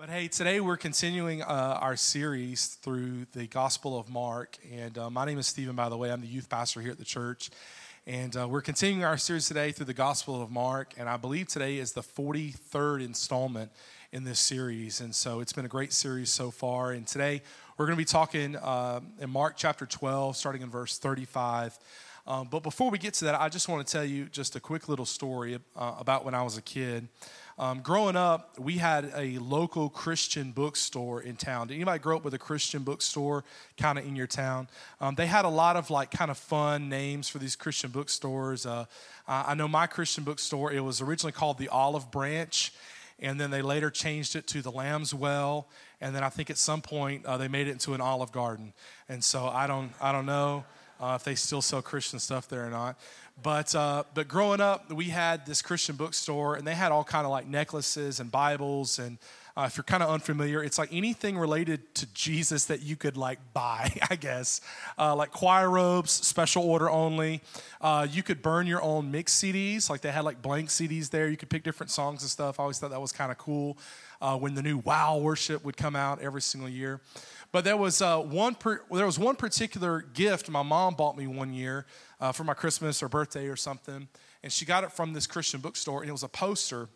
But hey, today we're continuing uh, our series through the Gospel of Mark. And uh, my name is Stephen, by the way. I'm the youth pastor here at the church. And uh, we're continuing our series today through the Gospel of Mark. And I believe today is the 43rd installment in this series. And so it's been a great series so far. And today we're going to be talking uh, in Mark chapter 12, starting in verse 35. Um, but before we get to that, I just want to tell you just a quick little story uh, about when I was a kid. Um, growing up, we had a local Christian bookstore in town. Did anybody grow up with a Christian bookstore kind of in your town? Um, they had a lot of like kind of fun names for these Christian bookstores. Uh, I know my Christian bookstore, it was originally called the Olive Branch, and then they later changed it to the Lamb's Well, and then I think at some point uh, they made it into an Olive Garden. And so I don't, I don't know. Uh, if they still sell Christian stuff there or not. But uh, but growing up, we had this Christian bookstore, and they had all kind of like necklaces and Bibles. And uh, if you're kind of unfamiliar, it's like anything related to Jesus that you could like buy, I guess, uh, like choir robes, special order only. Uh, you could burn your own mix CDs, like they had like blank CDs there. You could pick different songs and stuff. I always thought that was kind of cool. Uh, when the new Wow worship would come out every single year. But there was uh, one per, there was one particular gift my mom bought me one year uh, for my Christmas or birthday or something, and she got it from this Christian bookstore, and it was a poster.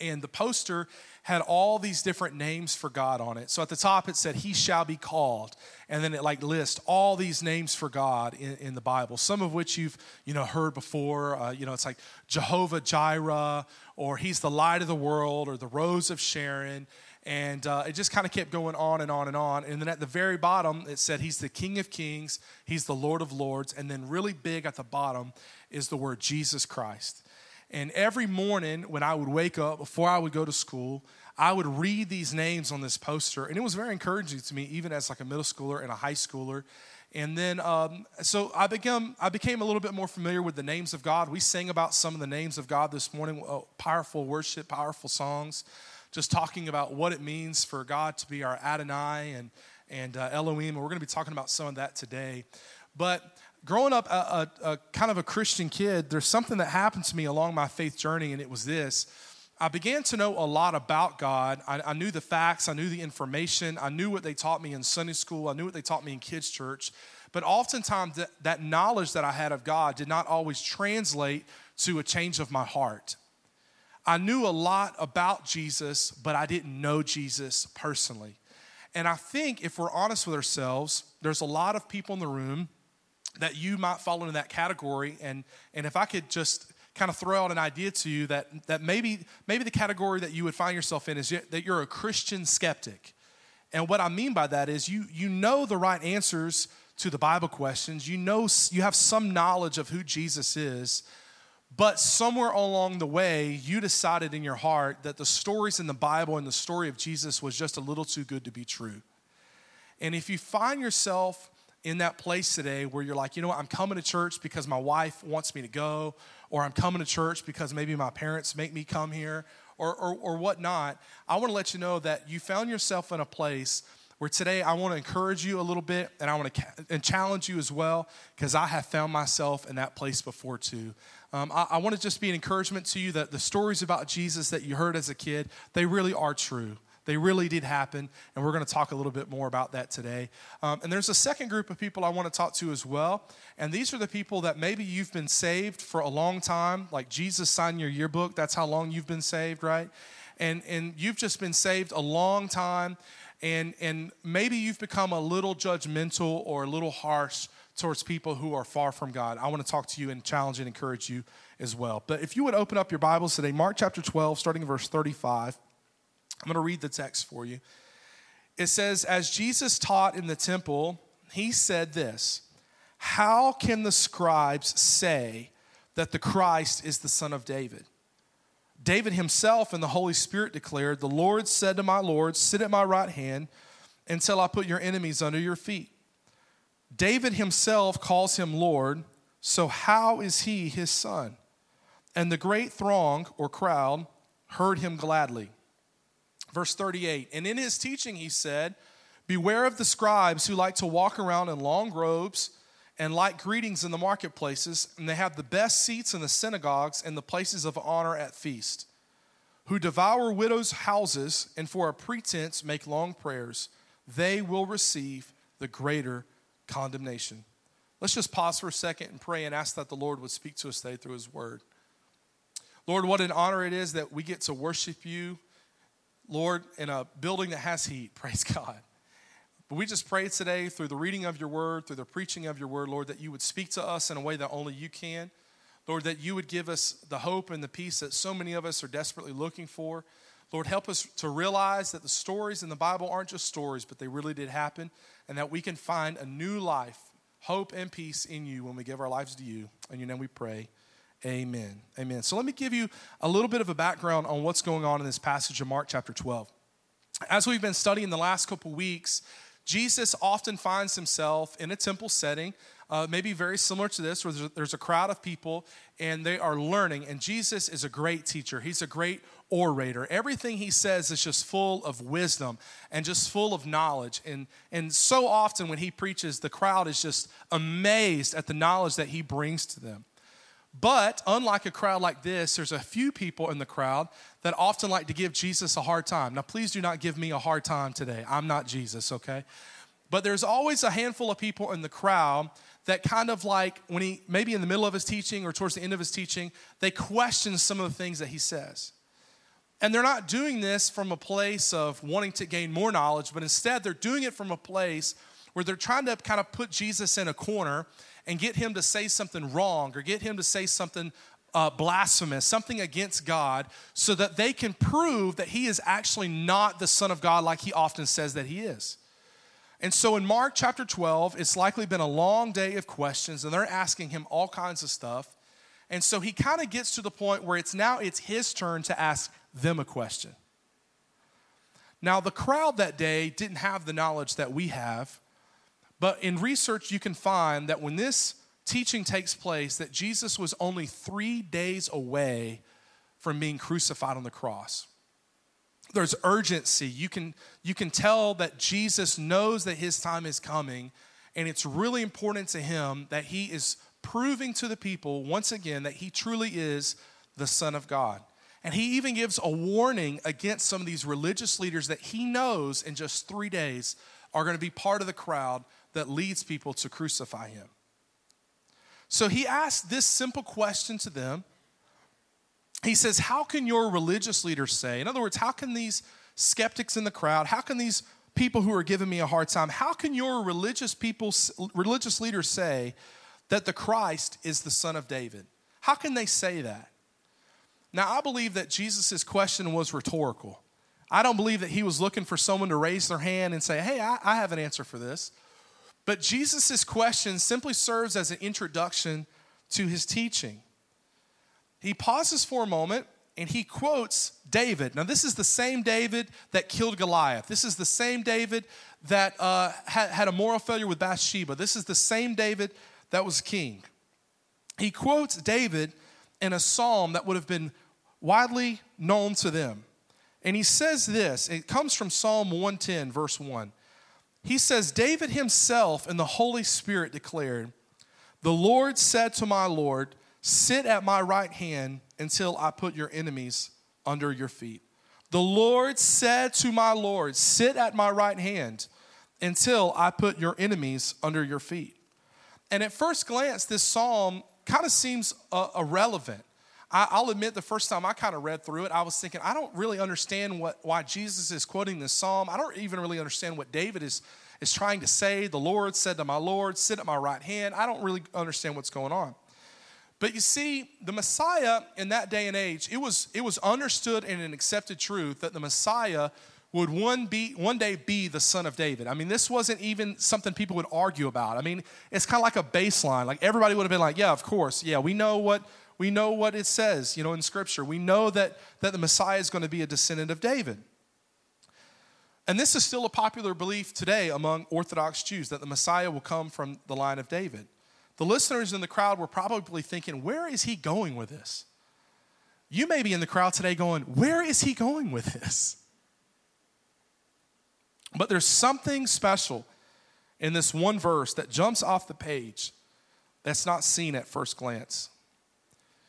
And the poster had all these different names for God on it. So at the top it said, He shall be called. And then it like lists all these names for God in, in the Bible, some of which you've you know heard before. Uh, you know, it's like Jehovah Jireh, or He's the light of the world, or the Rose of Sharon. And uh, it just kind of kept going on and on and on. And then at the very bottom, it said, He's the King of Kings, He's the Lord of Lords. And then, really big at the bottom, is the word Jesus Christ. And every morning when I would wake up, before I would go to school, I would read these names on this poster. And it was very encouraging to me, even as like a middle schooler and a high schooler. And then, um, so I became, I became a little bit more familiar with the names of God. We sang about some of the names of God this morning, oh, powerful worship, powerful songs just talking about what it means for God to be our Adonai and, and uh, Elohim. And we're going to be talking about some of that today. But growing up a, a, a, kind of a Christian kid, there's something that happened to me along my faith journey, and it was this. I began to know a lot about God. I, I, knew the facts, I knew the information, I knew what they taught me in Sunday school, I knew what they taught me in kids' church. But oftentimes, that, that knowledge that I had of God did not always translate to a change of my heart. I knew a lot about Jesus, but I didn't know Jesus personally. And I think if we're honest with ourselves, there's a lot of people in the room that you might fall into that category. And, and if I could just kind of throw out an idea to you that, that maybe, maybe the category that you would find yourself in is that you're a Christian skeptic. And what I mean by that is you, you know the right answers to the Bible questions, you know you have some knowledge of who Jesus is, but somewhere along the way, you decided in your heart that the stories in the Bible and the story of Jesus was just a little too good to be true. And if you find yourself in that place today where you're like, you know what, I'm coming to church because my wife wants me to go, or I'm coming to church because maybe my parents make me come here, or, or, or whatnot, I want to let you know that you found yourself in a place where today I want to encourage you a little bit and I want to and challenge you as well because I have found myself in that place before too. Um, I, I want to just be an encouragement to you that the stories about Jesus that you heard as a kid, they really are true. They really did happen, and we're going to talk a little bit more about that today. Um, and there's a second group of people I want to talk to as well, and these are the people that maybe you've been saved for a long time, like Jesus signed your yearbook. That's how long you've been saved, right? And and you've just been saved a long time, and, and maybe you've become a little judgmental or a little harsh towards people who are far from God. I want to talk to you and challenge and encourage you as well. But if you would open up your Bibles today, Mark chapter 12, starting in verse 35, I'm going to read the text for you. It says, As Jesus taught in the temple, he said this How can the scribes say that the Christ is the son of David? David himself and the Holy Spirit declared, The Lord said to my Lord, Sit at my right hand until I put your enemies under your feet. David himself calls him Lord, so how is he his son? And the great throng or crowd heard him gladly. Verse 38 And in his teaching he said, Beware of the scribes who like to walk around in long robes and like greetings in the marketplaces, and they have the best seats in the synagogues and the places of honor at feast. who devour widows' houses and for a pretense make long prayers, they will receive the greater condemnation. Let's just pause for a second and pray and ask that the Lord would speak to us today through His Word. Lord, what an honor it is that we get to worship you, Lord, in a building that has heat. Praise God. But we just pray today through the reading of your word, through the preaching of your word, Lord, that you would speak to us in a way that only you can. Lord, that you would give us the hope and the peace that so many of us are desperately looking for. Lord, help us to realize that the stories in the Bible aren't just stories, but they really did happen, and that we can find a new life, hope, and peace in you when we give our lives to you. In your name we pray. Amen. Amen. So let me give you a little bit of a background on what's going on in this passage of Mark chapter 12. As we've been studying the last couple weeks, Jesus often finds himself in a temple setting uh, maybe very similar to this, where there's a, there's a crowd of people and they are learning. And Jesus is a great teacher, he's a great orator. Everything he says is just full of wisdom and just full of knowledge. And, and so often when he preaches, the crowd is just amazed at the knowledge that he brings to them. But unlike a crowd like this, there's a few people in the crowd that often like to give Jesus a hard time. Now, please do not give me a hard time today. I'm not Jesus, okay? But there's always a handful of people in the crowd that kind of like when he maybe in the middle of his teaching or towards the end of his teaching, they question some of the things that he says. And they're not doing this from a place of wanting to gain more knowledge, but instead they're doing it from a place where they're trying to kind of put Jesus in a corner and get him to say something wrong or get him to say something uh, blasphemous, something against God, so that they can prove that he is actually not the Son of God like he often says that he is. And so in Mark chapter 12, it's likely been a long day of questions, and they're asking him all kinds of stuff. And so he kind of gets to the point where it's now it's his turn to ask them a question. Now, the crowd that day didn't have the knowledge that we have, but in research you can find that when this teaching takes place, that Jesus was only three days away from being crucified on the cross there's urgency. You can, you can tell that Jesus knows that his time is coming, and it's really important to him that he is proving to the people once again that he truly is the Son of God. And he even gives a warning against some of these religious leaders that he knows in just three days are going to be part of the crowd that leads people to crucify him. So he asks this simple question to them he says, How can your religious leaders say, in other words, how can these skeptics in the crowd, how can these people who are giving me a hard time, how can your religious people, religious leaders say that the Christ is the son of David? How can they say that? Now, I believe that Jesus' question was rhetorical. I don't believe that he was looking for someone to raise their hand and say, Hey, I, I have an answer for this. But Jesus' question simply serves as an introduction to his teaching he pauses for a moment and he quotes David. Now, this is the same David that killed Goliath. This is the same David that uh, had, had a moral failure with Bathsheba. This is the same David that was king. He quotes David in a psalm that would have been widely known to them. And he says this it comes from Psalm 110, verse 1. He says, David himself and the Holy Spirit declared, The Lord said to my Lord, Sit at my right hand until I put your enemies under your feet. The Lord said to my Lord, Sit at my right hand until I put your enemies under your feet. And at first glance, this psalm kind of seems uh, irrelevant. I, will admit the first time I kind of read through it, I was thinking, I don't really understand what, why Jesus is quoting this psalm. I don't even really understand what David is, is trying to say. The Lord said to my Lord, Sit at my right hand. I don't really understand what's going on. But you see, the Messiah in that day and age, it was, it was understood and an accepted truth that the Messiah would one, be, one day be the son of David. I mean, this wasn't even something people would argue about. I mean, it's kind of like a baseline. Like everybody would have been like, yeah, of course. Yeah, we know what we know what it says, you know, in scripture. We know that that the Messiah is going to be a descendant of David. And this is still a popular belief today among Orthodox Jews that the Messiah will come from the line of David. The listeners in the crowd were probably thinking, where is he going with this? You may be in the crowd today going, where is he going with this? But there's something special in this one verse that jumps off the page that's not seen at first glance.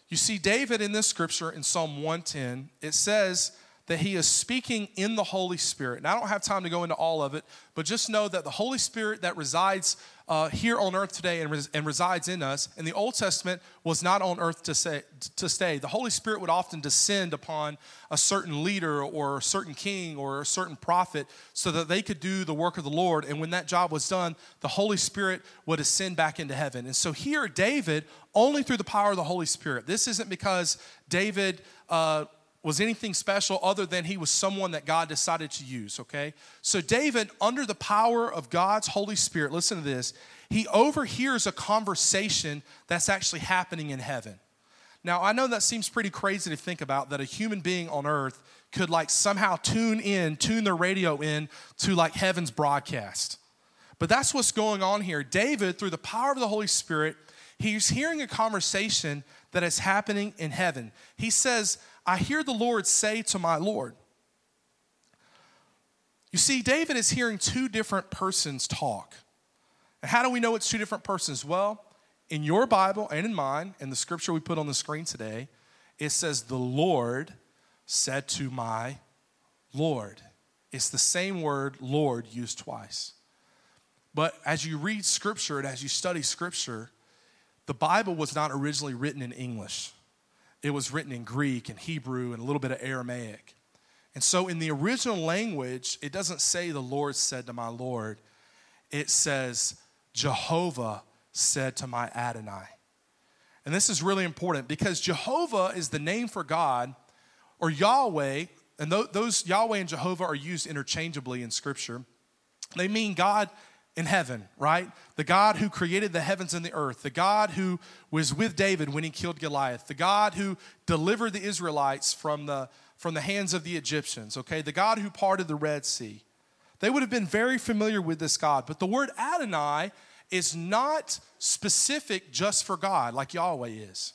You see, David in this scripture in Psalm 110, it says that he is speaking in the Holy Spirit. And I don't have time to go into all of it, but just know that the Holy Spirit that resides uh, here on earth today and, res- and resides in us, in the Old Testament, was not on earth to, say, to stay. The Holy Spirit would often descend upon a certain leader or a certain king or a certain prophet so that they could do the work of the Lord. And when that job was done, the Holy Spirit would ascend back into heaven. And so here, David, only through the power of the Holy Spirit, this isn't because David. Uh, was anything special other than he was someone that God decided to use, okay? So, David, under the power of God's Holy Spirit, listen to this, he overhears a conversation that's actually happening in heaven. Now, I know that seems pretty crazy to think about that a human being on earth could like somehow tune in, tune their radio in to like heaven's broadcast. But that's what's going on here. David, through the power of the Holy Spirit, he's hearing a conversation that is happening in heaven. He says, I hear the Lord say to my Lord. You see, David is hearing two different persons talk. And how do we know it's two different persons? Well, in your Bible and in mine, and the scripture we put on the screen today, it says, The Lord said to my Lord. It's the same word, Lord, used twice. But as you read scripture and as you study scripture, the Bible was not originally written in English it was written in Greek and Hebrew and a little bit of Aramaic. And so in the original language, it doesn't say the Lord said to my Lord, it says Jehovah said to my Adonai. And this is really important because Jehovah is the name for God, or Yahweh, and those Yahweh and Jehovah are used interchangeably in Scripture. They mean God in heaven, right? The God who created the heavens and the earth, the God who was with David when he killed Goliath, the God who delivered the Israelites from the, from the hands of the Egyptians, okay? The God who parted the Red Sea. They would have been very familiar with this God, but the word Adonai is not specific just for God like Yahweh is.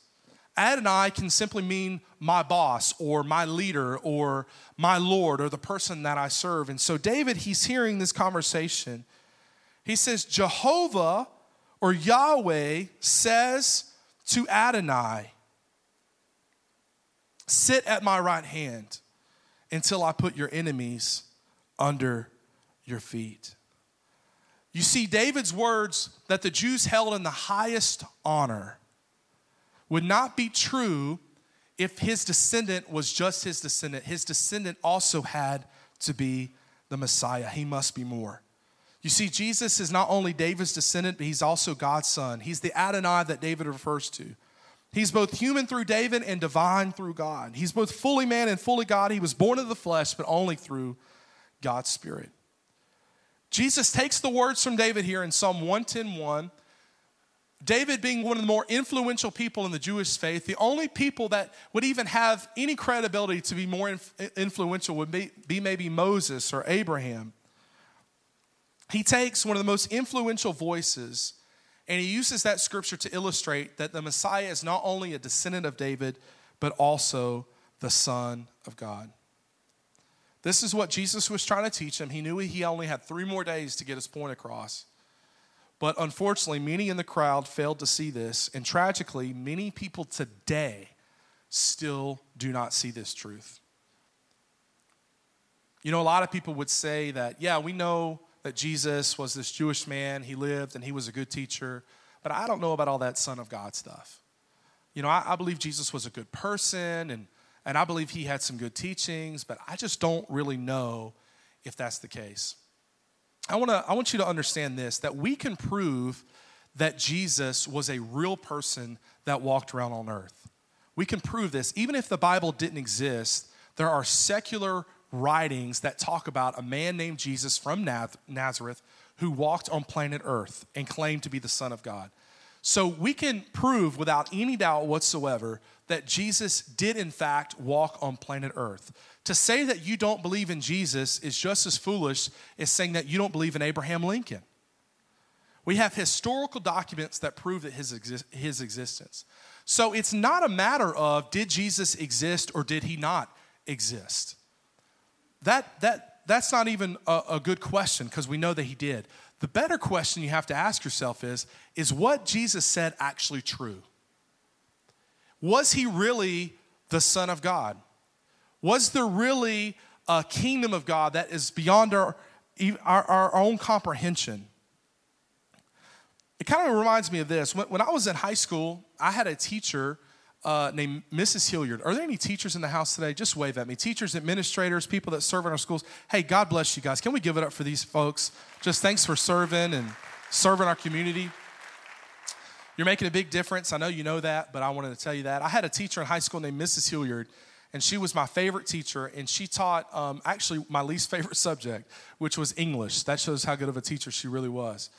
Adonai can simply mean my boss or my leader or my Lord or the person that I serve. And so David, he's hearing this conversation he says, Jehovah or Yahweh says to Adonai, Sit at my right hand until I put your enemies under your feet. You see, David's words that the Jews held in the highest honor would not be true if his descendant was just his descendant. His descendant also had to be the Messiah. He must be more. You see, Jesus is not only David's descendant, but he's also God's son. He's the Adonai that David refers to. He's both human through David and divine through God. He's both fully man and fully God. He was born of the flesh, but only through God's Spirit. Jesus takes the words from David here in Psalm 110:1. David being one of the more influential people in the Jewish faith, the only people that would even have any credibility to be more influential would be, be maybe Moses or Abraham he takes one of the most influential voices and he uses that scripture to illustrate that the Messiah is not only a descendant of David, but also the Son of God. This is what Jesus was trying to teach him. He knew he only had three more days to get his point across. But unfortunately, many in the crowd failed to see this. And tragically, many people today still do not see this truth. You know, a lot of people would say that, yeah, we know that Jesus was this Jewish man, he lived and he was a good teacher, but I don't know about all that Son of God stuff. You know, I, I believe Jesus was a good person and, and I believe he had some good teachings, but I just don't really know if that's the case. I, wanna, I want you to understand this that we can prove that Jesus was a real person that walked around on earth. We can prove this. Even if the Bible didn't exist, there are secular writings that talk about a man named Jesus from Nazareth who walked on planet Earth and claimed to be the Son of God. So we can prove without any doubt whatsoever that Jesus did, in fact, walk on planet Earth. To say that you don't believe in Jesus is just as foolish as saying that you don't believe in Abraham Lincoln. We have historical documents that prove that his, exi- his existence. So it's not a matter of did Jesus exist or did he not exist that, that, that's not even a, a good question because we know that he did. The better question you have to ask yourself is is what Jesus said actually true? was he really the Son of God? Was there really a kingdom of God that is beyond our, our, our own comprehension? It kind of reminds me of this. When, when I was in high school, I had a teacher uh, named Mrs. Hilliard. Are there any teachers in the house today? Just wave at me. Teachers, administrators, people that serve in our schools. Hey, God bless you guys. Can we give it up for these folks? Just thanks for serving and serving our community. You're making a big difference. I know you know that, but I wanted to tell you that. I had a teacher in high school named Mrs. Hilliard, and she was my favorite teacher, and she taught um, actually my least favorite subject, which was English. That shows how good of a teacher she really was.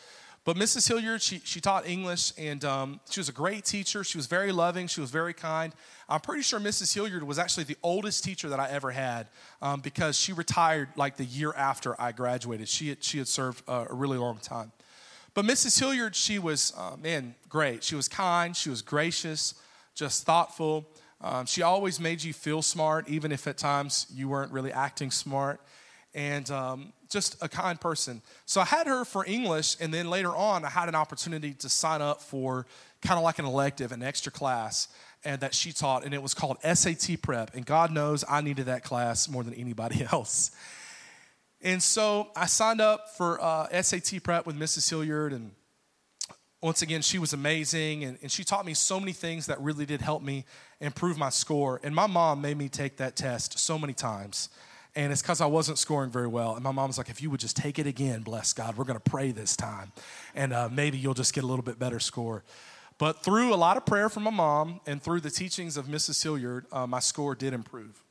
But Mrs. Hilliard, she, she taught English, and um, she was a great teacher. She was very loving. She was very kind. I'm pretty sure Mrs. Hilliard was actually the oldest teacher that I ever had um, because she retired like the year after I graduated. She had, she had served a really long time. But Mrs. Hilliard, she was, uh, man, great. She was kind, she was gracious, just thoughtful. Um, she always made you feel smart, even if at times you weren't really acting smart. And um, just a kind person. So I had her for English, and then later on, I had an opportunity to sign up for kind of like an elective, an extra class, and that she taught, and it was called SAT Prep. And God knows I needed that class more than anybody else. And so I signed up for uh, SAT Prep with Mrs. Hilliard, and once again, she was amazing, and, and she taught me so many things that really did help me improve my score. And my mom made me take that test so many times and it's because I wasn't scoring very well. And my mom was like, if you would just take it again, bless God, we're going to pray this time. And uh, maybe you'll just get a little bit better score. But through a lot of prayer from my mom and through the teachings of Mrs. Hilliard, uh, my score did improve.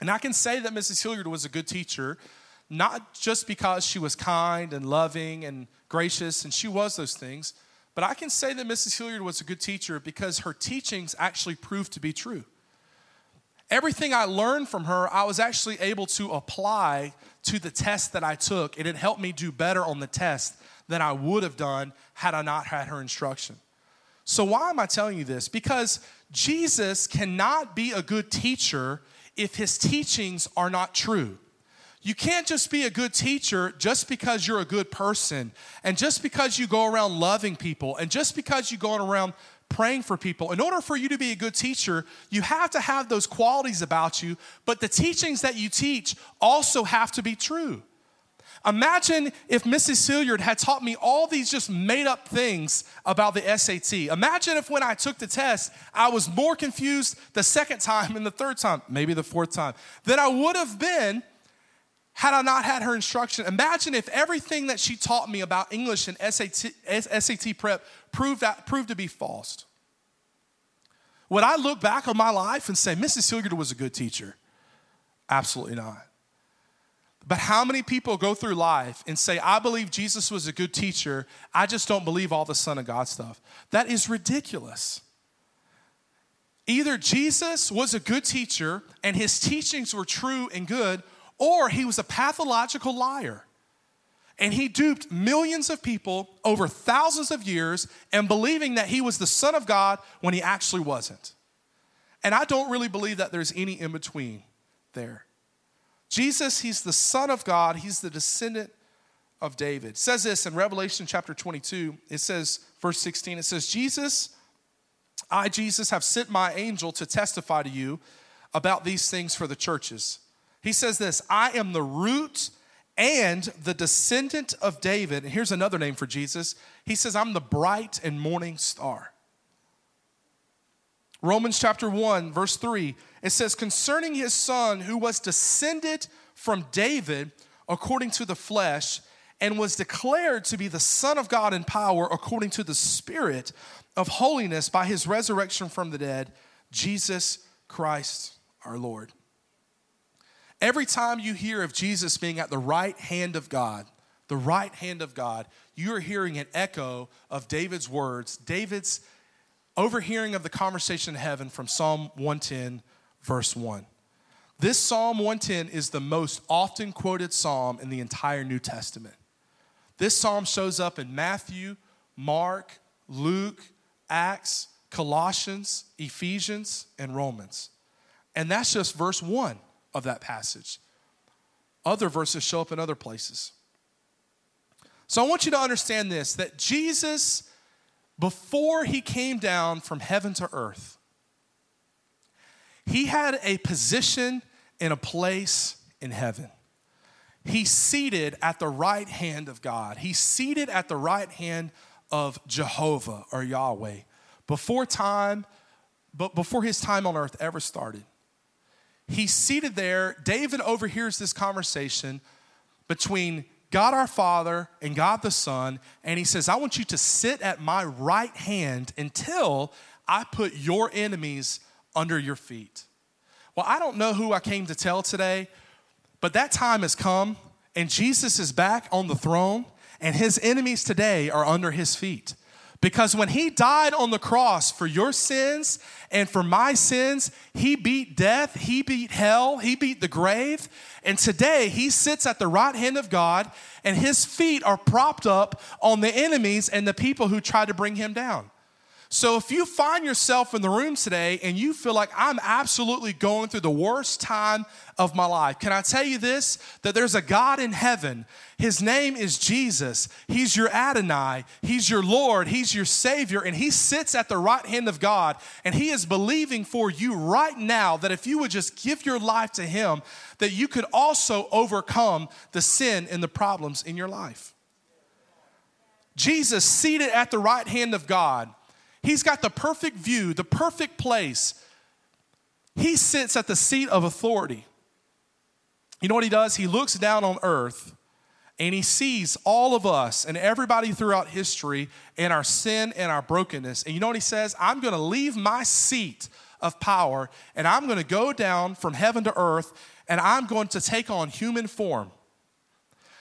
And I can say that Mrs. Hilliard was a good teacher, not just because she was kind and loving and gracious, and she was those things, but I can say that Mrs. Hilliard was a good teacher because her teachings actually proved to be true everything I learned from her, I was actually able to apply to the test that I took, and it helped me do better on the test than I would have done had I not had her instruction. So, why am I telling you this? Because Jesus cannot be a good teacher if his teachings are not true. You can't just be a good teacher just because you're a good person, and just because you go around loving people, and just because you go around praying for people. In order for you to be a good teacher, you have to have those qualities about you, but the teachings that you teach also have to be true. Imagine if Mrs. Hilliard had taught me all these just made up things about the SAT. Imagine if when I took the test, I was more confused the second time and the third time, maybe the fourth time, than I would have been had I not had her instruction. Imagine if everything that she taught me about English and SAT, SAT prep proved, that, proved to be false. Would I look back on my life and say, Mrs. Hilliard was a good teacher? Absolutely not. But how many people go through life and say, I believe Jesus was a good teacher, I just don't believe all the Son of God stuff? That is ridiculous. Either Jesus was a good teacher and his teachings were true and good, or he was a pathological liar. And he duped millions of people over thousands of years and believing that he was the Son of God when he actually wasn't. And I don't really believe that there's any in between there. Jesus, he's the Son of God, he's the descendant of David. It says this in Revelation chapter 22. It says, verse 16, it says, Jesus, I, Jesus, have sent my angel to testify to you about these things for the churches. He says this I am the root and the descendant of David. And here's another name for Jesus. He says, I'm the bright and morning star. Romans chapter 1, verse 3, it says, concerning his son who was descended from David according to the flesh and was declared to be the Son of God in power according to the Spirit of holiness by his resurrection from the dead, Jesus Christ our Lord. Every time you hear of Jesus being at the right hand of God, the right hand of God, you are hearing an echo of David's words, David's overhearing of the conversation in heaven from Psalm 110, verse 1. This Psalm 110 is the most often quoted psalm in the entire New Testament. This psalm shows up in Matthew, Mark, Luke, Acts, Colossians, Ephesians, and Romans. And that's just verse 1 of that passage. Other verses show up in other places. So I want you to understand this that Jesus, before he came down from heaven to earth, He had a position in a place in heaven. He's seated at the right hand of God. He's seated at the right hand of Jehovah or Yahweh before time, but before his time on earth ever started. He's seated there. David overhears this conversation between God our Father and God the Son, and he says, I want you to sit at my right hand until I put your enemies under your feet. Well, I don't know who I came to tell today, but that time has come, and Jesus is back on the throne, and his enemies today are under his feet. Because when he died on the cross for your sins and for my sins, he beat death, he beat hell, he beat the grave. And today he sits at the right hand of God, and his feet are propped up on the enemies and the people who try to bring him down. So if you find yourself in the room today and you feel like I'm absolutely going through the worst time of my life, can I tell you this? That there's a God in heaven. His name is Jesus. He's your Adonai. He's your Lord. He's your Savior. And He sits at the right hand of God. And He is believing for you right now that if you would just give your life to Him, that you could also overcome the sin and the problems in your life. Jesus seated at the right hand of God He's got the perfect view, the perfect place. He sits at the seat of authority. You know what he does? He looks down on earth and he sees all of us and everybody throughout history and our sin and our brokenness. And you know what he says? I'm going to leave my seat of power and I'm going to go down from heaven to earth and I'm going to take on human form.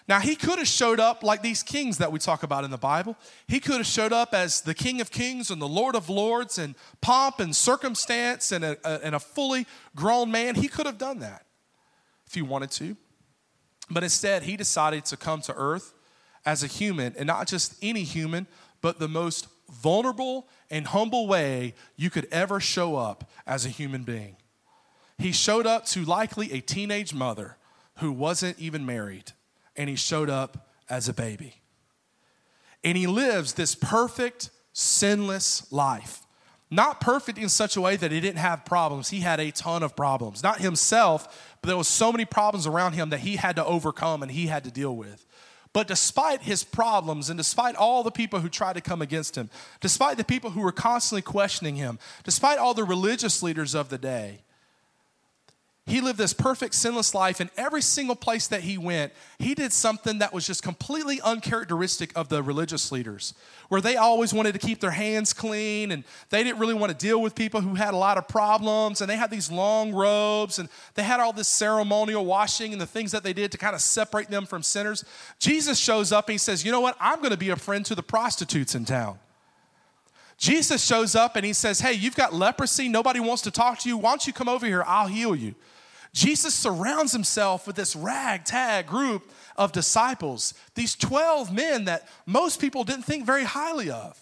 Now, he could have showed up like these kings that we talk about in the Bible. He could have showed up as the King of Kings and the Lord of Lords and pomp and circumstance and a, a, and a fully grown man. He could have done that if he wanted to. But instead, he decided to come to earth as a human, and not just any human, but the most vulnerable and humble way you could ever show up as a human being. He showed up to likely a teenage mother who wasn't even married and he showed up as a baby. And he lives this perfect, sinless life. Not perfect in such a way that he didn't have problems. He had a ton of problems. Not himself, but there was so many problems around him that he had to overcome and he had to deal with. But despite his problems and despite all the people who tried to come against him, despite the people who were constantly questioning him, despite all the religious leaders of the day, he lived this perfect, sinless life, and every single place that he went, he did something that was just completely uncharacteristic of the religious leaders, where they always wanted to keep their hands clean and they didn't really want to deal with people who had a lot of problems, and they had these long robes and they had all this ceremonial washing and the things that they did to kind of separate them from sinners. Jesus shows up and he says, You know what? I'm going to be a friend to the prostitutes in town. Jesus shows up and he says, Hey, you've got leprosy. Nobody wants to talk to you. Why don't you come over here? I'll heal you. Jesus surrounds himself with this ragtag group of disciples, these 12 men that most people didn't think very highly of.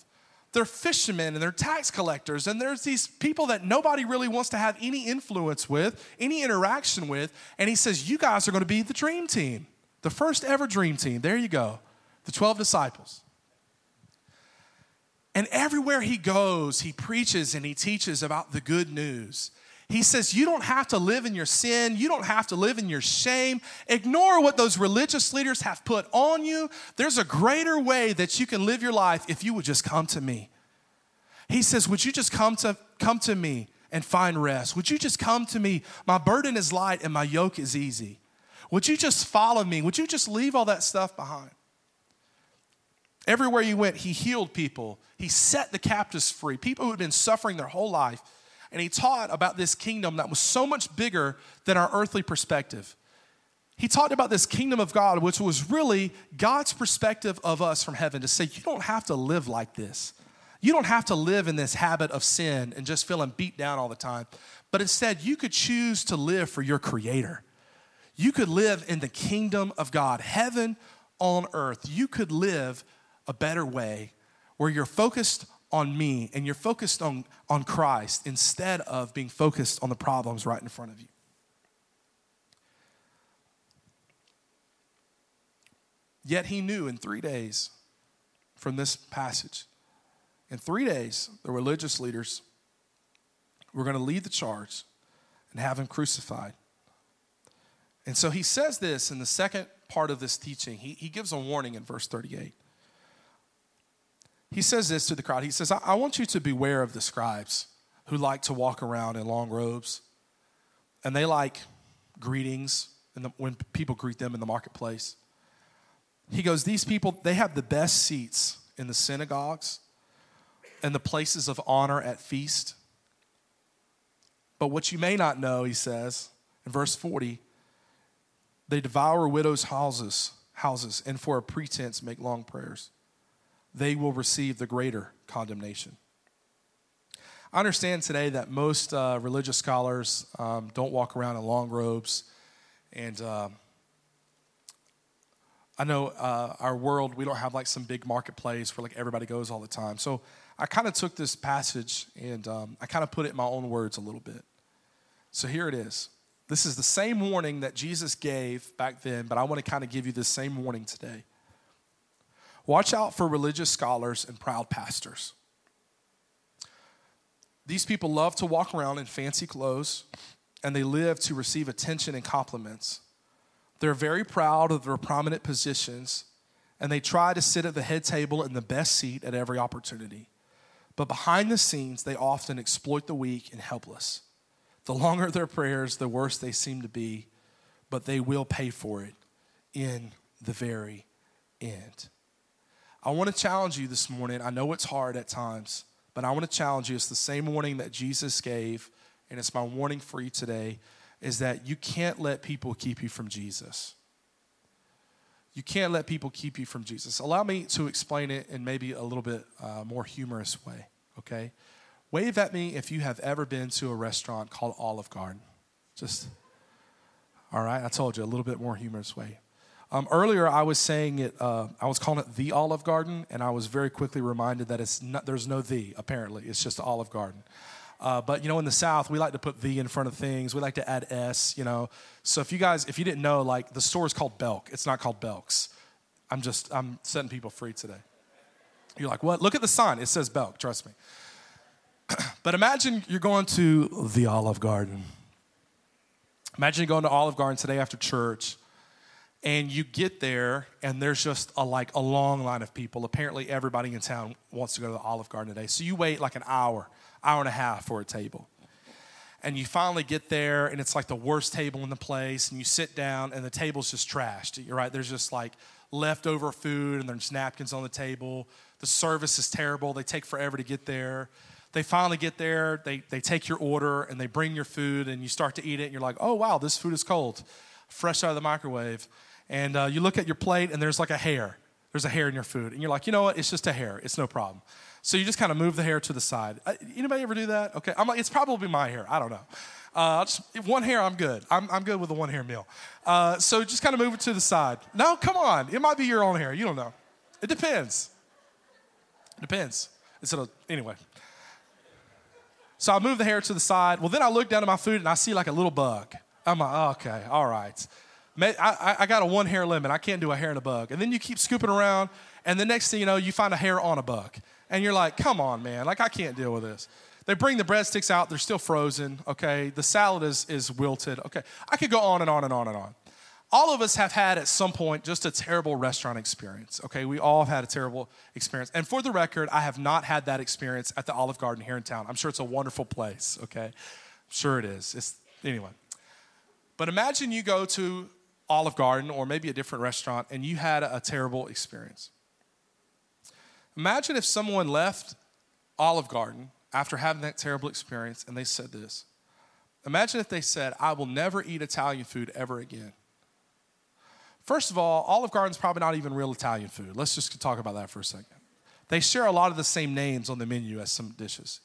They're fishermen and they're tax collectors, and there's these people that nobody really wants to have any influence with, any interaction with. And he says, You guys are going to be the dream team, the first ever dream team. There you go, the 12 disciples. And everywhere he goes, he preaches and he teaches about the good news he says, You don't have to live in your sin. You don't have to live in your shame. Ignore what those religious leaders have put on you. There's a greater way that you can live your life if you would just come to me. He says, Would you just come to, come to me and find rest? Would you just come to me? My burden is light and my yoke is easy. Would you just follow me? Would you just leave all that stuff behind? Everywhere he went, he healed people. He set the captives free, people who had been suffering their whole life and he taught about this kingdom that was so much bigger than our earthly perspective. He talked about this kingdom of God, which was really God's perspective of us from heaven to say, you don't have to live like this. You don't have to live in this habit of sin and just feeling beat down all the time. But instead, you could choose to live for your Creator. You could live in the kingdom of God, heaven on earth. You could live a better way where you're focused on me and you're focused on, on Christ instead of being focused on the problems right in front of you. Yet he knew in three days from this passage, in three days, the religious leaders were going to lead the charge and have him crucified. And so he says this in the second part of this teaching. He, he gives a warning in verse 38. He says this to the crowd. He says, I, I want you to beware of the scribes who like to walk around in long robes, and they like greetings the, when people greet them in the marketplace. He goes, These people, they have the best seats in the synagogues and the places of honor at feast. But what you may not know, he says in verse 40, they devour widows' houses, houses, and for a pretense make long prayers. They will receive the greater condemnation. I understand today that most uh, religious scholars um, don't walk around in long robes. And uh, I know uh, our world, we don't have like some big marketplace where like everybody goes all the time. So I kind of took this passage and um, I kind of put it in my own words a little bit. So here it is. This is the same warning that Jesus gave back then, but I want to kind of give you the same warning today. Watch out for religious scholars and proud pastors. These people love to walk around in fancy clothes and they live to receive attention and compliments. They're very proud of their prominent positions and they try to sit at the head table in the best seat at every opportunity. But behind the scenes, they often exploit the weak and helpless. The longer their prayers, the worse they seem to be, but they will pay for it in the very end. I want to challenge you this morning. I know it's hard at times, but I want to challenge you. It's the same warning that Jesus gave, and it's my warning for you today is that you can't let people keep you from Jesus. You can't let people keep you from Jesus. Allow me to explain it in maybe a little bit uh, more humorous way, okay? Wave at me if you have ever been to a restaurant called Olive Garden. Just, all right, I told you a little bit more humorous way. Um, earlier, I was saying it, uh, I was calling it the Olive Garden, and I was very quickly reminded that it's not, there's no the, apparently. It's just Olive Garden. Uh, but you know, in the South, we like to put the in front of things. We like to add s. You know, so if you guys, if you didn't know, like the store is called Belk. It's not called Belk's. I'm just, I'm setting people free today. You're like, what? Look at the sign. It says Belk. Trust me. but imagine you're going to the Olive Garden. Imagine going to Olive Garden today after church, and you get there, and there's just a, like a long line of people. Apparently, everybody in town wants to go to the Olive Garden today. So you wait like an hour, hour and a half for a table. And you finally get there, and it's like the worst table in the place, and you sit down, and the table's just trashed. You're right, there's just like leftover food, and there's napkins on the table. The service is terrible, they take forever to get there they finally get there, they, they take your order and they bring your food and you start to eat it and you're like, oh, wow, this food is cold, fresh out of the microwave. And uh, you look at your plate and there's like a hair. There's a hair in your food. And you're like, you know what? It's just a hair. It's no problem. So you just kind of move the hair to the side. Uh, anybody ever do that? Okay. I'm like, it's probably my hair. I don't know. Uh, just, one hair, I'm good. I'm, I'm good with a one hair meal. Uh, so just kind of move it to the side. No, come on. It might be your own hair. You don't know. It depends. It depends. Instead of, anyway. So I move the hair to the side. Well, then I look down at my food and I see like a little bug. I'm like, okay, all right. I, I got a one hair limit. I can't do a hair and a bug. And then you keep scooping around, and the next thing you know, you find a hair on a bug. And you're like, come on, man. Like, I can't deal with this. They bring the breadsticks out, they're still frozen, okay? The salad is, is wilted, okay? I could go on and on and on and on all of us have had at some point just a terrible restaurant experience. Okay, we all have had a terrible experience. And for the record, I have not had that experience at the Olive Garden here in town. I'm sure it's a wonderful place. Okay, I'm sure it is. It's anyway. But imagine you go to Olive Garden or maybe a different restaurant and you had a, terrible experience. Imagine if someone left Olive Garden after having that terrible experience and they said this. Imagine if they said, I will never eat Italian food ever again. First of all, Olive Garden's probably not even real Italian food. Let's just talk about that for a second. They share a lot of the same names on the menu as some dishes.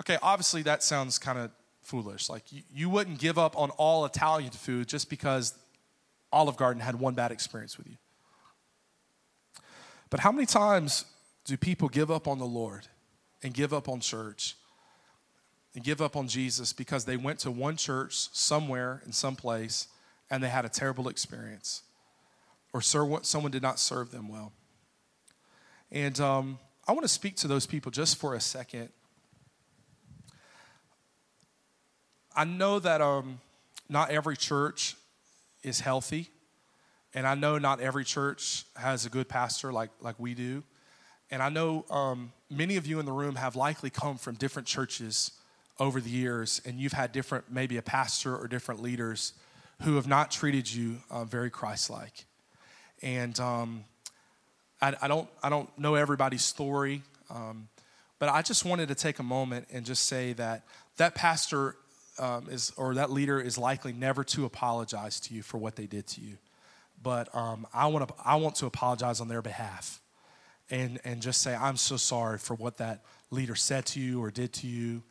Okay, obviously that sounds kind of foolish. Like you, you wouldn't give up on all Italian food just because Olive Garden had one bad experience with you. But how many times do people give up on the Lord and give up on church and give up on Jesus because they went to one church somewhere in some place and they had a terrible experience? or someone did not serve them well. And um, I want to speak to those people just for a second. I know that um, not every church is healthy, and I know not every church has a good pastor like, like we do. And I know um, many of you in the room have likely come from different churches over the years, and you've had different, maybe a pastor or different leaders who have not treated you uh, very Christ like. And um, I, I, don't, I don't know everybody's story, um, but I just wanted to take a moment and just say that that pastor um, is, or that leader is likely never to apologize to you for what they did to you. But um, I, want to, I want to apologize on their behalf and, and just say, I'm so sorry for what that leader said to you or did to you.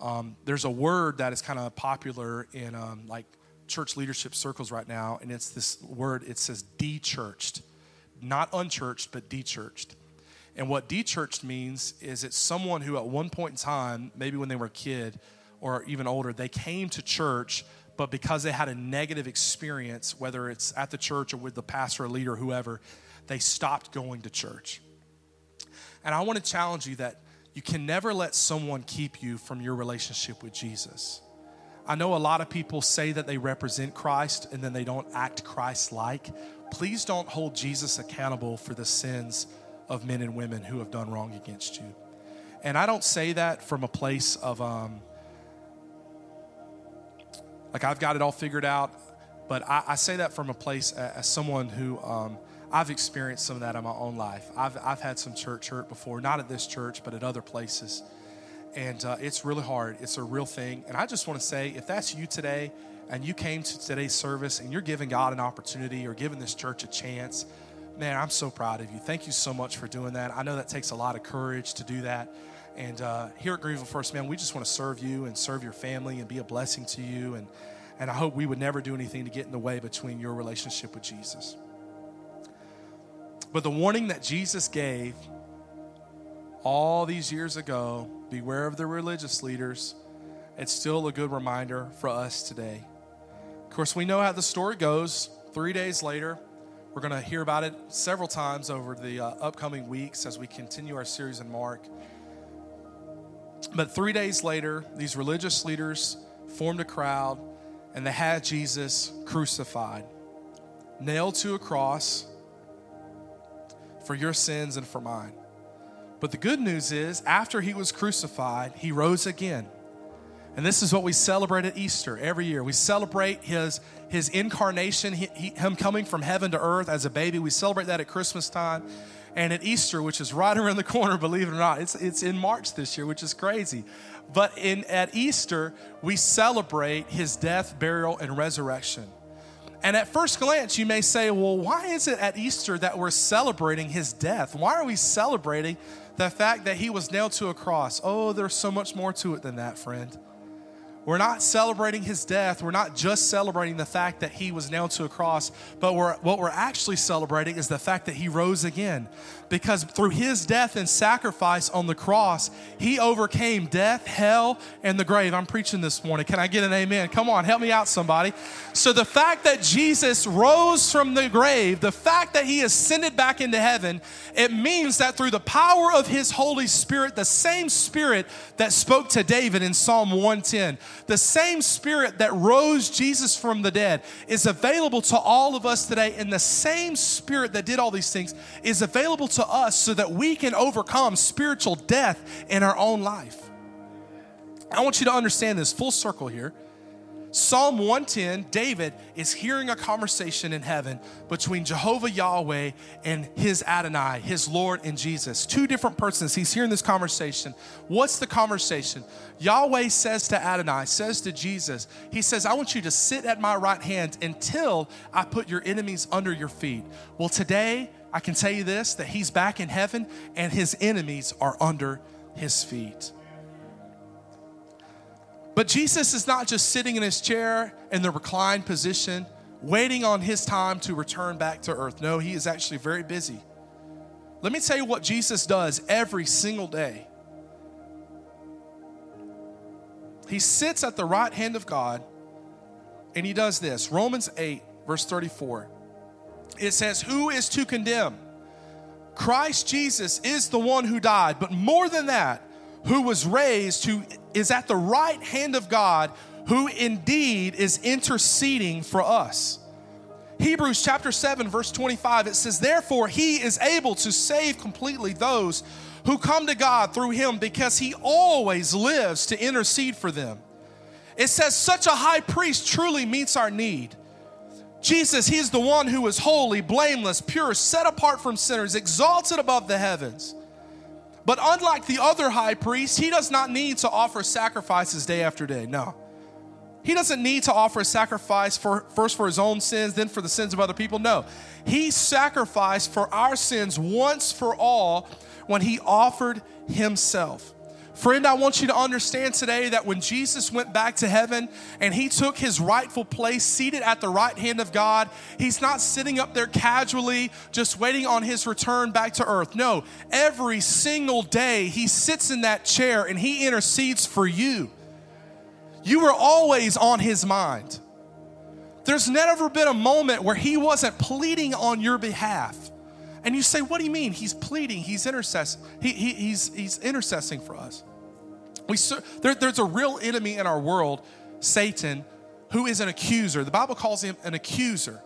Um, there's a word that is kind of popular in um, like church leadership circles right now, and it's this word, it says de-churched. Not unchurched, but de-churched. And what de-churched means is it's someone who at one point in time, maybe when they were a kid or even older, they came to church, but because they had a negative experience, whether it's at the church or with the pastor or leader or whoever, they stopped going to church. And I want to challenge you that you can never let someone keep you from your relationship with Jesus. I know a lot of people say that they represent Christ and then they don't act Christ like. Please don't hold Jesus accountable for the sins of men and women who have done wrong against you. And I don't say that from a place of, um, like, I've got it all figured out, but I, I say that from a place as someone who um, I've experienced some of that in my own life. I've, I've had some church hurt before, not at this church, but at other places. And uh, it's really hard. It's a real thing. And I just want to say if that's you today and you came to today's service and you're giving God an opportunity or giving this church a chance, man, I'm so proud of you. Thank you so much for doing that. I know that takes a lot of courage to do that. And uh, here at Greenville First, man, we just want to serve you and serve your family and be a blessing to you. And, and I hope we would never do anything to get in the way between your relationship with Jesus. But the warning that Jesus gave all these years ago beware of the religious leaders it's still a good reminder for us today. Of course, we know how the story goes. Three days later, we're going to hear about it several times over the uh, upcoming weeks as we continue our series in Mark. But three days later, these religious leaders formed a crowd and they had Jesus crucified, nailed to a cross for your sins and for mine. But the good news is, after he was crucified, he rose again. And this is what we celebrate at Easter every year. We celebrate his, his incarnation, he, he, him coming from heaven to earth as a baby. We celebrate that at Christmas time. And at Easter, which is right around the corner, believe it or not, it's, it's in March this year, which is crazy. But in, at Easter, we celebrate his death, burial, and resurrection. And at first glance, you may say, well, why is it at Easter that we're celebrating his death? Why are we celebrating the fact that he was nailed to a cross? Oh, there's so much more to it than that, friend. We're not celebrating his death. We're not just celebrating the fact that he was nailed to a cross, but we're, what we're actually celebrating is the fact that he rose again. Because through his death and sacrifice on the cross, he overcame death, hell, and the grave. I'm preaching this morning. Can I get an amen? Come on, help me out, somebody. So, the fact that Jesus rose from the grave, the fact that he ascended back into heaven, it means that through the power of his Holy Spirit, the same Spirit that spoke to David in Psalm 110, the same Spirit that rose Jesus from the dead is available to all of us today, and the same Spirit that did all these things is available to us so that we can overcome spiritual death in our own life. I want you to understand this full circle here. Psalm 110, David is hearing a conversation in heaven between Jehovah Yahweh and his Adonai, his Lord and Jesus. Two different persons. He's hearing this conversation. What's the conversation? Yahweh says to Adonai, says to Jesus, He says, I want you to sit at my right hand until I put your enemies under your feet. Well, today, I can tell you this that he's back in heaven and his enemies are under his feet. But Jesus is not just sitting in his chair in the reclined position, waiting on his time to return back to earth. No, he is actually very busy. Let me tell you what Jesus does every single day. He sits at the right hand of God and he does this. Romans 8, verse 34. It says, Who is to condemn? Christ Jesus is the one who died, but more than that, who was raised, who is at the right hand of God, who indeed is interceding for us. Hebrews chapter 7, verse 25, it says, Therefore, he is able to save completely those who come to God through him because he always lives to intercede for them. It says, Such a high priest truly meets our need. Jesus, he is the one who is holy, blameless, pure, set apart from sinners, exalted above the heavens. But unlike the other high priests, he does not need to offer sacrifices day after day. No. He doesn't need to offer a sacrifice for first for his own sins, then for the sins of other people. No. He sacrificed for our sins once for all when he offered himself. Friend, I want you to understand today that when Jesus went back to heaven and he took his rightful place seated at the right hand of God, he's not sitting up there casually just waiting on his return back to earth. No, every single day he sits in that chair and he intercedes for you. You were always on his mind. There's never been a moment where he wasn't pleading on your behalf. And you say, What do you mean? He's pleading, he's intercessing, he, he, he's, he's intercessing for us. We, there, there's a real enemy in our world, Satan, who is an accuser. The Bible calls him an accuser.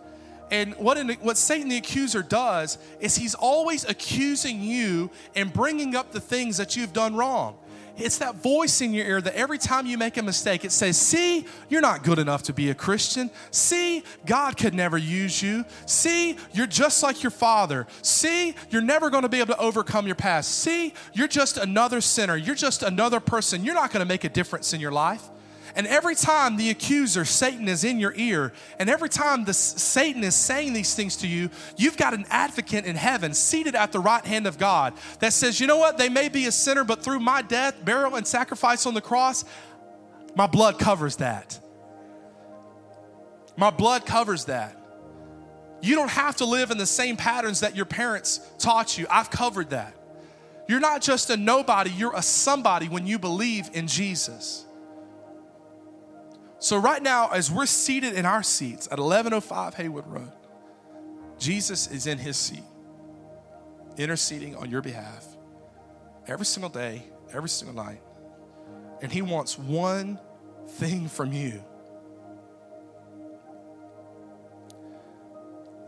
And what, an, what Satan the accuser does is he's always accusing you and bringing up the things that you've done wrong. It's that voice in your ear that every time you make a mistake, it says, See, you're not good enough to be a Christian. See, God could never use you. See, you're just like your father. See, you're never going to be able to overcome your past. See, you're just another sinner. You're just another person. You're not going to make a difference in your life. And every time the accuser, Satan, is in your ear, and every time the Satan is saying these things to you, you've got an advocate in heaven seated at the right hand of God that says, you know what? They may be a sinner, but through my death, burial, and sacrifice on the cross, my blood covers that. My blood covers that. You don't have to live in the same patterns that your parents taught you. I've covered that. You're not just a nobody, you're a somebody when you believe in Jesus. So, right now, as we're seated in our seats at 1105 Haywood Road, Jesus is in his seat, interceding on your behalf every single day, every single night. And he wants one thing from you.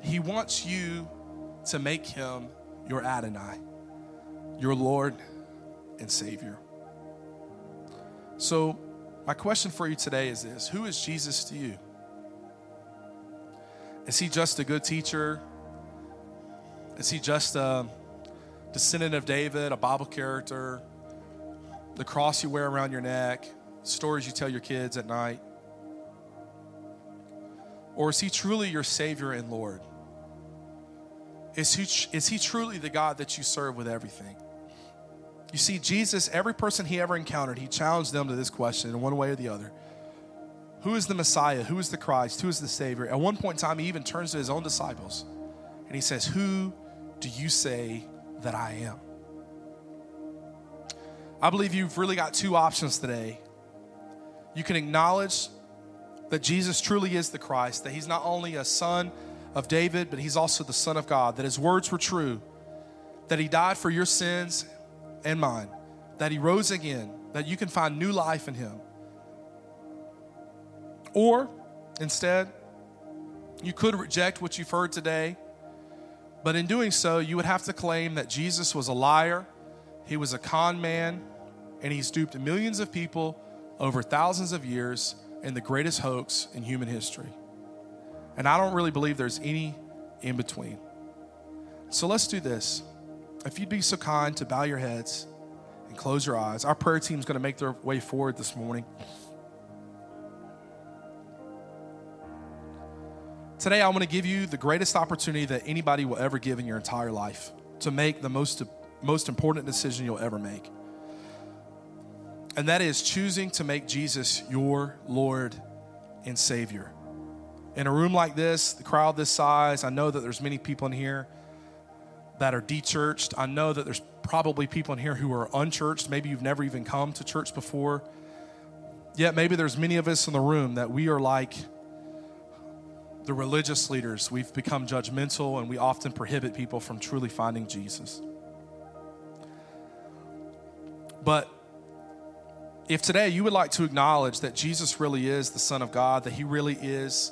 He wants you to make him your Adonai, your Lord and Savior. So, my question for you today is this Who is Jesus to you? Is he just a good teacher? Is he just a descendant of David, a Bible character, the cross you wear around your neck, stories you tell your kids at night? Or is he truly your Savior and Lord? Is he, is he truly the God that you serve with everything? You see, Jesus, every person he ever encountered, he challenged them to this question in one way or the other Who is the Messiah? Who is the Christ? Who is the Savior? At one point in time, he even turns to his own disciples and he says, Who do you say that I am? I believe you've really got two options today. You can acknowledge that Jesus truly is the Christ, that he's not only a son of David, but he's also the Son of God, that his words were true, that he died for your sins and mine, that he rose again, that you can find new life in him. Or instead, you could reject what you've heard today, but in doing so, you would have to claim that Jesus was a liar, he was a con man, and he's duped millions of people over thousands of years in the greatest hoax in human history. And I don't really believe there's any in between. So let's do this if you'd be so kind to bow your heads and close your eyes, our prayer team is going to make their way forward this morning. Today, I want to give you the greatest opportunity that anybody will ever give in your entire life to make the most, most important decision you'll ever make. And that is choosing to make Jesus your Lord and Savior. In a room like this, the crowd this size, I know that there's many people in here that are dechurched. I know that there's probably people in here who are unchurched. Maybe you've never even come to church before. Yet maybe there's many of us in the room that we are like the religious leaders. We've become judgmental and we often prohibit people from truly finding Jesus. But if today you would like to acknowledge that Jesus really is the Son of God, that He really is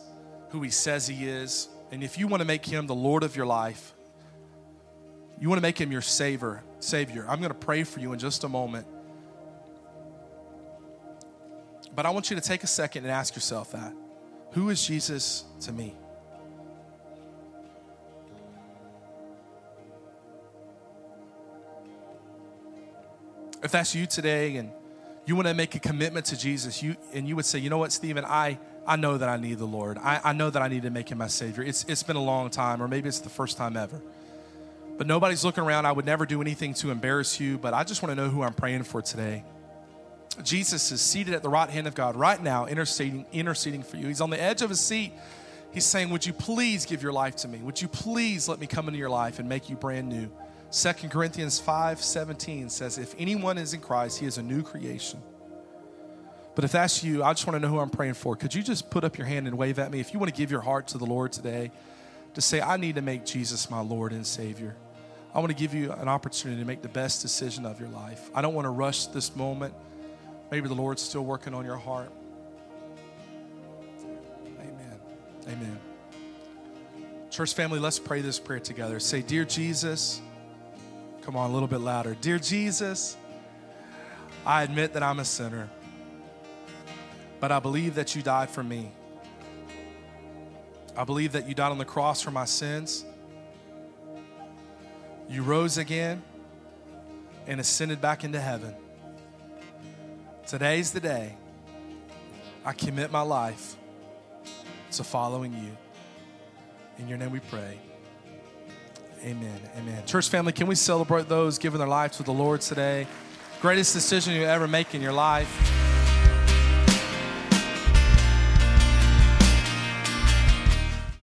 who He says He is, and if you want to make Him the Lord of your life, you want to make Him your Savior, Savior, I'm going to pray for you in just a moment. But I want you to take a second and ask yourself that. Who is Jesus to me? If that's you today and you want to make a commitment to Jesus, you and you would say, you know what, Stephen, I, I know that I need the Lord. I, I know that I need to make him my Savior. It's, it's been a long time, or maybe it's the first time ever. But nobody's looking around. I would never do anything to embarrass you, but I just want to know who I'm praying for today. Jesus is seated at the right hand of God right now, interceding, interceding for you. He's on the edge of his seat. He's saying, Would you please give your life to me? Would you please let me come into your life and make you brand new? 2 Corinthians 5 17 says, If anyone is in Christ, he is a new creation. But if that's you, I just want to know who I'm praying for. Could you just put up your hand and wave at me? If you want to give your heart to the Lord today, to say, I need to make Jesus my Lord and Savior. I want to give you an opportunity to make the best decision of your life. I don't want to rush this moment. Maybe the Lord's still working on your heart. Amen. Amen. Church family, let's pray this prayer together. Say, Dear Jesus, Come on, a little bit louder. Dear Jesus, I admit that I'm a sinner, but I believe that you died for me. I believe that you died on the cross for my sins. You rose again and ascended back into heaven. Today's the day I commit my life to following you. In your name we pray. Amen. Amen. Church family, can we celebrate those giving their life to the Lord today? Greatest decision you ever make in your life.